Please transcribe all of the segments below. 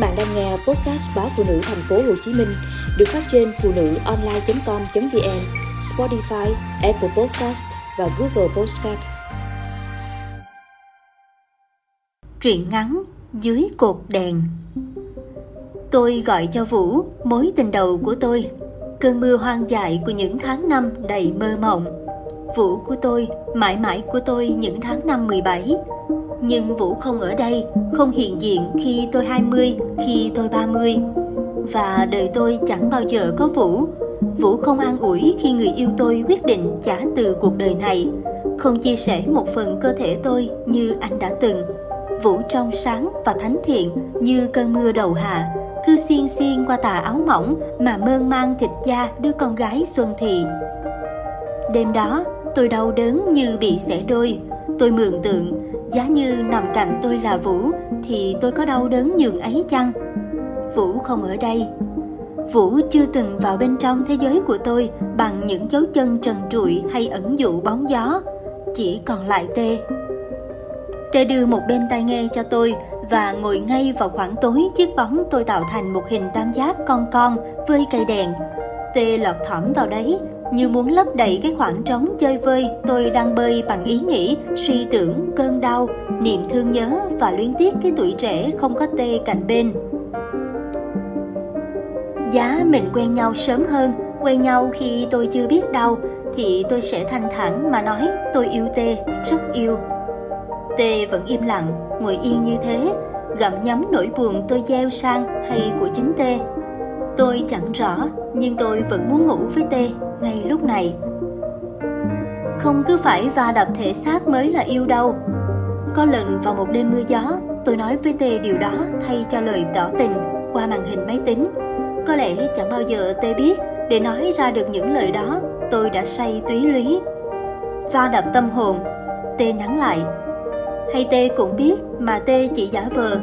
bạn đang nghe podcast báo phụ nữ thành phố Hồ Chí Minh được phát trên phụ nữ online.com.vn, Spotify, Apple Podcast và Google Podcast. Truyện ngắn Dưới cột đèn Tôi gọi cho Vũ, mối tình đầu của tôi, cơn mưa hoang dại của những tháng năm đầy mơ mộng. Vũ của tôi, mãi mãi của tôi những tháng năm 17, nhưng Vũ không ở đây, không hiện diện khi tôi 20, khi tôi 30. Và đời tôi chẳng bao giờ có Vũ. Vũ không an ủi khi người yêu tôi quyết định trả từ cuộc đời này, không chia sẻ một phần cơ thể tôi như anh đã từng. Vũ trong sáng và thánh thiện như cơn mưa đầu hạ, cứ xiên xiên qua tà áo mỏng mà mơn mang thịt da đứa con gái Xuân Thị. Đêm đó, tôi đau đớn như bị xẻ đôi. Tôi mường tượng Giá như nằm cạnh tôi là Vũ, thì tôi có đau đớn nhường ấy chăng? Vũ không ở đây. Vũ chưa từng vào bên trong thế giới của tôi bằng những dấu chân trần trụi hay ẩn dụ bóng gió. Chỉ còn lại Tê. Tê đưa một bên tai nghe cho tôi và ngồi ngay vào khoảng tối chiếc bóng tôi tạo thành một hình tam giác con con với cây đèn. Tê lọt thỏm vào đấy như muốn lấp đầy cái khoảng trống chơi vơi, tôi đang bơi bằng ý nghĩ, suy tưởng, cơn đau, niềm thương nhớ và luyến tiếc cái tuổi trẻ không có tê cạnh bên. Giá mình quen nhau sớm hơn, quen nhau khi tôi chưa biết đau, thì tôi sẽ thanh thản mà nói, tôi yêu tê, rất yêu. Tê vẫn im lặng, ngồi yên như thế, gặm nhấm nỗi buồn tôi gieo sang hay của chính tê. Tôi chẳng rõ nhưng tôi vẫn muốn ngủ với tê ngay lúc này. Không cứ phải va đập thể xác mới là yêu đâu. Có lần vào một đêm mưa gió, tôi nói với tê điều đó thay cho lời tỏ tình qua màn hình máy tính. Có lẽ chẳng bao giờ tê biết, để nói ra được những lời đó, tôi đã say túy lý va đập tâm hồn tê nhắn lại. Hay tê cũng biết mà tê chỉ giả vờ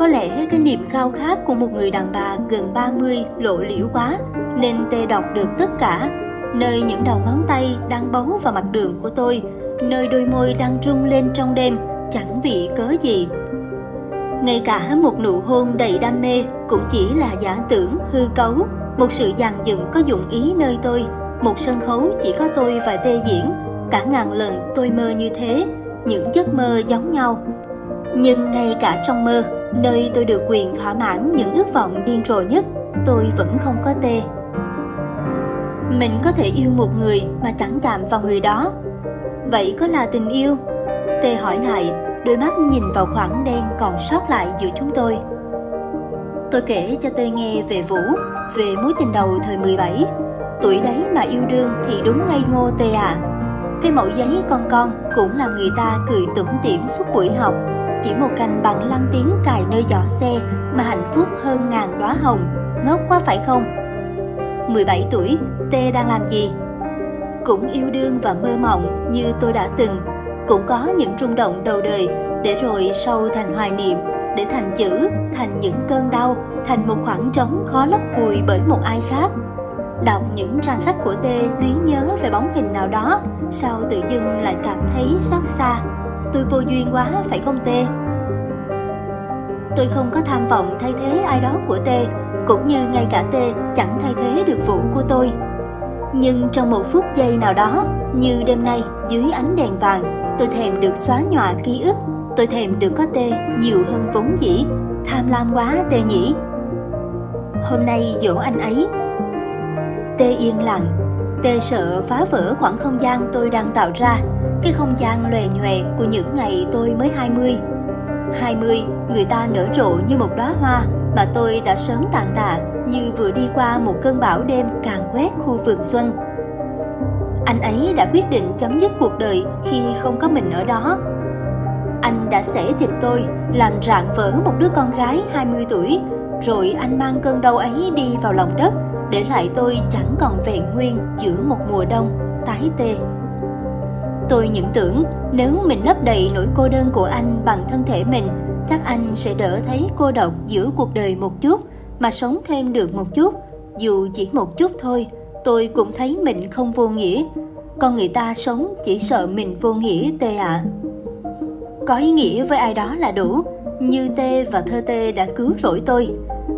có lẽ cái niềm khao khát của một người đàn bà gần 30 lộ liễu quá, nên tê đọc được tất cả. Nơi những đầu ngón tay đang bấu vào mặt đường của tôi, nơi đôi môi đang rung lên trong đêm, chẳng vì cớ gì. Ngay cả một nụ hôn đầy đam mê cũng chỉ là giả tưởng, hư cấu. Một sự dàn dựng có dụng ý nơi tôi, một sân khấu chỉ có tôi và tê diễn. Cả ngàn lần tôi mơ như thế, những giấc mơ giống nhau. Nhưng ngay cả trong mơ nơi tôi được quyền thỏa mãn những ước vọng điên rồ nhất, tôi vẫn không có tê. Mình có thể yêu một người mà chẳng chạm vào người đó. Vậy có là tình yêu? Tê hỏi lại, đôi mắt nhìn vào khoảng đen còn sót lại giữa chúng tôi. Tôi kể cho tê nghe về vũ, về mối tình đầu thời 17 tuổi đấy mà yêu đương thì đúng ngây ngô tê à. Cái mẫu giấy con con cũng làm người ta cười tủm tỉm suốt buổi học chỉ một cành bằng lăng tiếng cài nơi giỏ xe mà hạnh phúc hơn ngàn đóa hồng ngốc quá phải không 17 tuổi T đang làm gì? Cũng yêu đương và mơ mộng như tôi đã từng, cũng có những rung động đầu đời để rồi sâu thành hoài niệm, để thành chữ, thành những cơn đau, thành một khoảng trống khó lấp vùi bởi một ai khác. Đọc những trang sách của T luyến nhớ về bóng hình nào đó, sao tự dưng lại cảm thấy xót xa. Tôi vô duyên quá phải không tê Tôi không có tham vọng thay thế ai đó của tê cũng như ngay cả tê chẳng thay thế được vũ của tôi. Nhưng trong một phút giây nào đó, như đêm nay dưới ánh đèn vàng, tôi thèm được xóa nhòa ký ức, tôi thèm được có tê nhiều hơn vốn dĩ, tham lam quá tê nhỉ. Hôm nay dỗ anh ấy. Tê yên lặng, tê sợ phá vỡ khoảng không gian tôi đang tạo ra, cái không gian lòe nhòe của những ngày tôi mới 20. 20, người ta nở rộ như một đóa hoa mà tôi đã sớm tàn tạ như vừa đi qua một cơn bão đêm càng quét khu vườn xuân. Anh ấy đã quyết định chấm dứt cuộc đời khi không có mình ở đó. Anh đã xẻ thịt tôi, làm rạn vỡ một đứa con gái 20 tuổi, rồi anh mang cơn đau ấy đi vào lòng đất, để lại tôi chẳng còn vẹn nguyên giữa một mùa đông tái tê. Tôi những tưởng nếu mình lấp đầy nỗi cô đơn của anh bằng thân thể mình, chắc anh sẽ đỡ thấy cô độc giữa cuộc đời một chút mà sống thêm được một chút dù chỉ một chút thôi tôi cũng thấy mình không vô nghĩa con người ta sống chỉ sợ mình vô nghĩa tê ạ à. có ý nghĩa với ai đó là đủ Như Tê và Thơ Tê đã cứu rỗi tôi.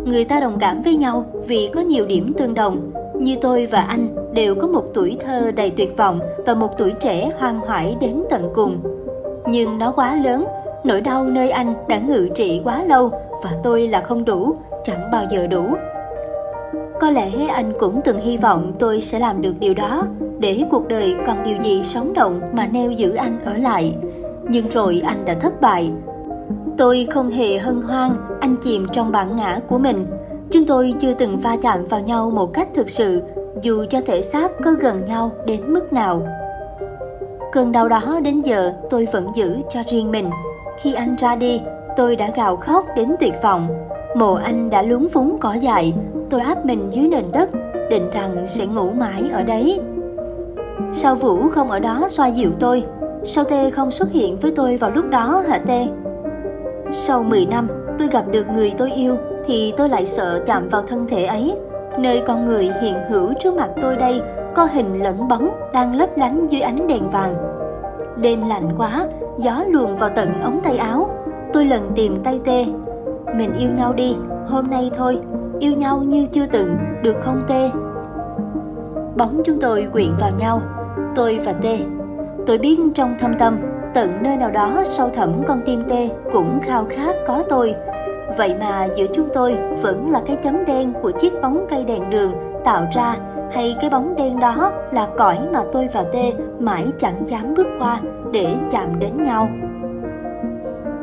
Người ta đồng cảm với nhau vì có nhiều điểm tương đồng. Như tôi và anh đều có một tuổi thơ đầy tuyệt vọng và một tuổi trẻ hoang hoải đến tận cùng. Nhưng nó quá lớn, nỗi đau nơi anh đã ngự trị quá lâu và tôi là không đủ, chẳng bao giờ đủ. Có lẽ anh cũng từng hy vọng tôi sẽ làm được điều đó, để cuộc đời còn điều gì sống động mà neo giữ anh ở lại. Nhưng rồi anh đã thất bại. Tôi không hề hân hoan, anh chìm trong bản ngã của mình. Chúng tôi chưa từng va chạm vào nhau một cách thực sự, dù cho thể xác có gần nhau đến mức nào. Cơn đau đó đến giờ tôi vẫn giữ cho riêng mình. Khi anh ra đi, tôi đã gào khóc đến tuyệt vọng. Mộ anh đã lúng phúng cỏ dại, tôi áp mình dưới nền đất, định rằng sẽ ngủ mãi ở đấy. Sao Vũ không ở đó xoa dịu tôi? Sao Tê không xuất hiện với tôi vào lúc đó hả Tê? Sau 10 năm, tôi gặp được người tôi yêu thì tôi lại sợ chạm vào thân thể ấy. Nơi con người hiện hữu trước mặt tôi đây có hình lẫn bóng đang lấp lánh dưới ánh đèn vàng. Đêm lạnh quá, gió luồn vào tận ống tay áo. Tôi lần tìm tay Tê. Mình yêu nhau đi, hôm nay thôi, yêu nhau như chưa từng, được không Tê? Bóng chúng tôi quyện vào nhau, tôi và Tê. Tôi biết trong thâm tâm, tận nơi nào đó sâu thẳm con tim Tê cũng khao khát có tôi. Vậy mà giữa chúng tôi vẫn là cái chấm đen của chiếc bóng cây đèn đường tạo ra hay cái bóng đen đó là cõi mà tôi và t mãi chẳng dám bước qua để chạm đến nhau.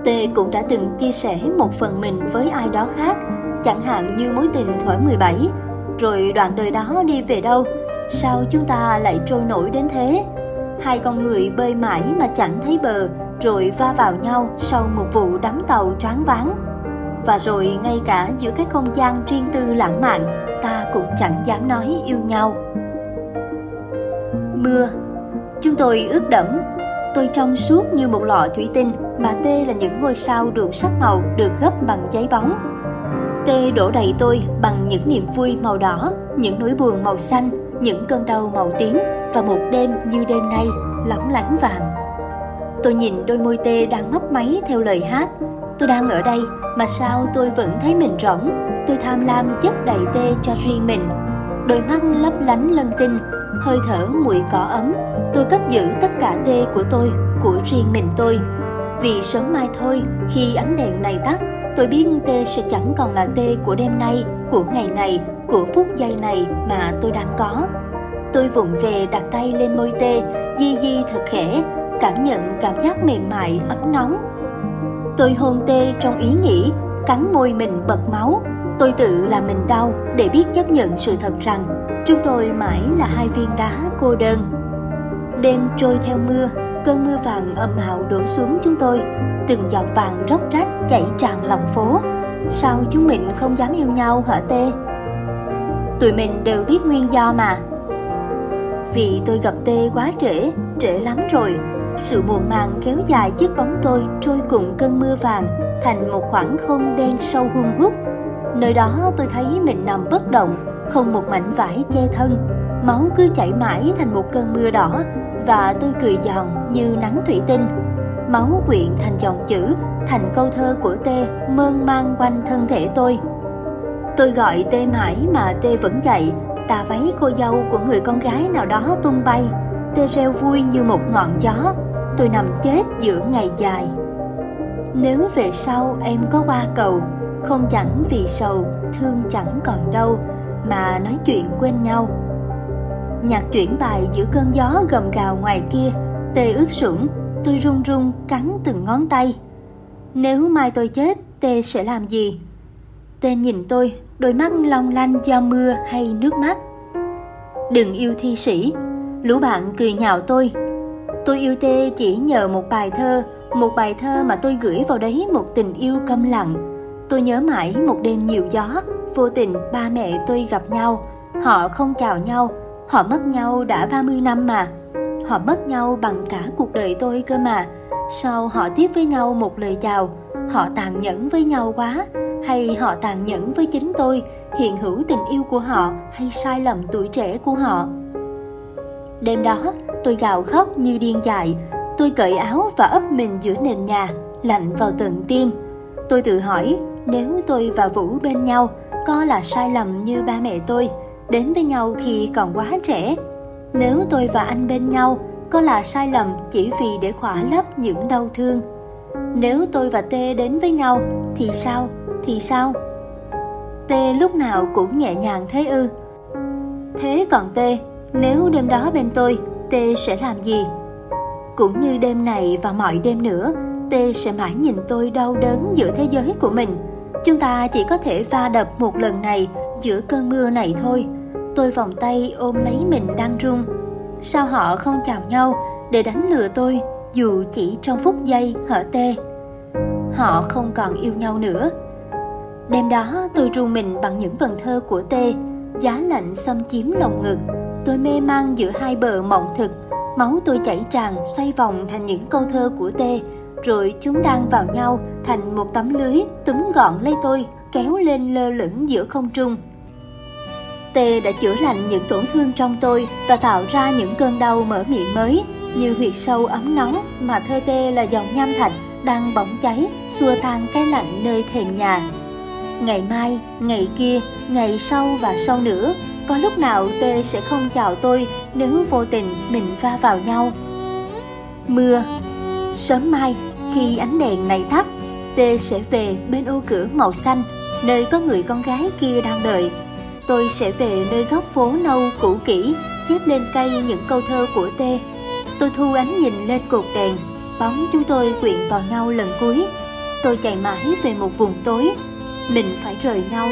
t cũng đã từng chia sẻ một phần mình với ai đó khác, chẳng hạn như mối tình thuở 17, rồi đoạn đời đó đi về đâu, sao chúng ta lại trôi nổi đến thế? Hai con người bơi mãi mà chẳng thấy bờ, rồi va vào nhau sau một vụ đắm tàu choáng váng. Và rồi ngay cả giữa cái không gian riêng tư lãng mạn, ta cũng chẳng dám nói yêu nhau. Mưa Chúng tôi ướt đẫm, tôi trong suốt như một lọ thủy tinh mà tê là những ngôi sao được sắc màu được gấp bằng giấy bóng. Tê đổ đầy tôi bằng những niềm vui màu đỏ, những nỗi buồn màu xanh, những cơn đau màu tím và một đêm như đêm nay lóng lánh vàng. Tôi nhìn đôi môi tê đang mấp máy theo lời hát. Tôi đang ở đây mà sao tôi vẫn thấy mình rỗng. Tôi tham lam chất đầy tê cho riêng mình. Đôi mắt lấp lánh lân tinh, hơi thở mùi cỏ ấm. Tôi cất giữ tất cả tê của tôi, của riêng mình tôi. Vì sớm mai thôi, khi ánh đèn này tắt, tôi biết tê sẽ chẳng còn là tê của đêm nay, của ngày này, của phút giây này mà tôi đang có. Tôi vụng về đặt tay lên môi tê, di di thật khẽ, cảm nhận cảm giác mềm mại, ấm nóng. Tôi hôn tê trong ý nghĩ, cắn môi mình bật máu. Tôi tự làm mình đau để biết chấp nhận sự thật rằng chúng tôi mãi là hai viên đá cô đơn. Đêm trôi theo mưa, cơn mưa vàng âm ào đổ xuống chúng tôi, từng giọt vàng róc rách chảy tràn lòng phố. Sao chúng mình không dám yêu nhau hả tê? Tụi mình đều biết nguyên do mà, vì tôi gặp Tê quá trễ, trễ lắm rồi. Sự muộn màng kéo dài chiếc bóng tôi trôi cùng cơn mưa vàng thành một khoảng không đen sâu hun hút. Nơi đó tôi thấy mình nằm bất động, không một mảnh vải che thân. Máu cứ chảy mãi thành một cơn mưa đỏ và tôi cười giòn như nắng thủy tinh. Máu quyện thành dòng chữ, thành câu thơ của Tê mơn mang quanh thân thể tôi. Tôi gọi Tê mãi mà Tê vẫn chạy, tà váy cô dâu của người con gái nào đó tung bay tê reo vui như một ngọn gió tôi nằm chết giữa ngày dài nếu về sau em có qua cầu không chẳng vì sầu thương chẳng còn đâu mà nói chuyện quên nhau nhạc chuyển bài giữa cơn gió gầm gào ngoài kia tê ướt sũng tôi run run cắn từng ngón tay nếu mai tôi chết tê sẽ làm gì tê nhìn tôi đôi mắt long lanh do mưa hay nước mắt. Đừng yêu thi sĩ, lũ bạn cười nhạo tôi. Tôi yêu tê chỉ nhờ một bài thơ, một bài thơ mà tôi gửi vào đấy một tình yêu câm lặng. Tôi nhớ mãi một đêm nhiều gió, vô tình ba mẹ tôi gặp nhau. Họ không chào nhau, họ mất nhau đã 30 năm mà. Họ mất nhau bằng cả cuộc đời tôi cơ mà. Sao họ tiếp với nhau một lời chào, họ tàn nhẫn với nhau quá hay họ tàn nhẫn với chính tôi hiện hữu tình yêu của họ hay sai lầm tuổi trẻ của họ đêm đó tôi gào khóc như điên dại tôi cởi áo và ấp mình giữa nền nhà lạnh vào tận tim Tôi tự hỏi, nếu tôi và Vũ bên nhau, có là sai lầm như ba mẹ tôi, đến với nhau khi còn quá trẻ. Nếu tôi và anh bên nhau, có là sai lầm chỉ vì để khỏa lấp những đau thương. Nếu tôi và T đến với nhau, thì sao? Thì sao? T lúc nào cũng nhẹ nhàng thế ư? Thế còn T, nếu đêm đó bên tôi, T sẽ làm gì? Cũng như đêm này và mọi đêm nữa, T sẽ mãi nhìn tôi đau đớn giữa thế giới của mình. Chúng ta chỉ có thể va đập một lần này giữa cơn mưa này thôi. Tôi vòng tay ôm lấy mình đang run. Sao họ không chào nhau để đánh lừa tôi dù chỉ trong phút giây hở tê? Họ không còn yêu nhau nữa. Đêm đó tôi ru mình bằng những vần thơ của tê, giá lạnh xâm chiếm lòng ngực. Tôi mê man giữa hai bờ mộng thực, máu tôi chảy tràn xoay vòng thành những câu thơ của tê rồi chúng đang vào nhau thành một tấm lưới túm gọn lấy tôi kéo lên lơ lửng giữa không trung. T đã chữa lành những tổn thương trong tôi và tạo ra những cơn đau mở miệng mới như huyệt sâu ấm nóng mà thơ tê là dòng nham thạch đang bỏng cháy xua tan cái lạnh nơi thềm nhà. Ngày mai ngày kia ngày sau và sau nữa có lúc nào tê sẽ không chào tôi nếu vô tình mình va vào nhau mưa sớm mai khi ánh đèn này tắt, Tê sẽ về bên ô cửa màu xanh, nơi có người con gái kia đang đợi. Tôi sẽ về nơi góc phố nâu cũ kỹ, chép lên cây những câu thơ của Tê. Tôi thu ánh nhìn lên cột đèn, bóng chúng tôi quyện vào nhau lần cuối. Tôi chạy mãi về một vùng tối, mình phải rời nhau